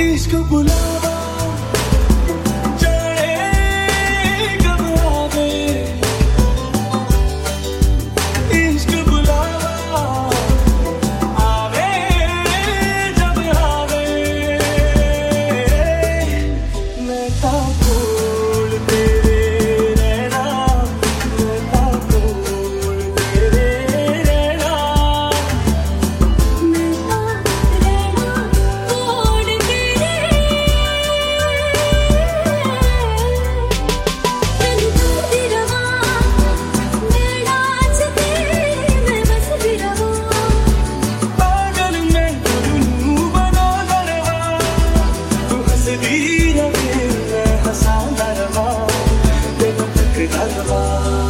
इश्क बुला Hyderabad.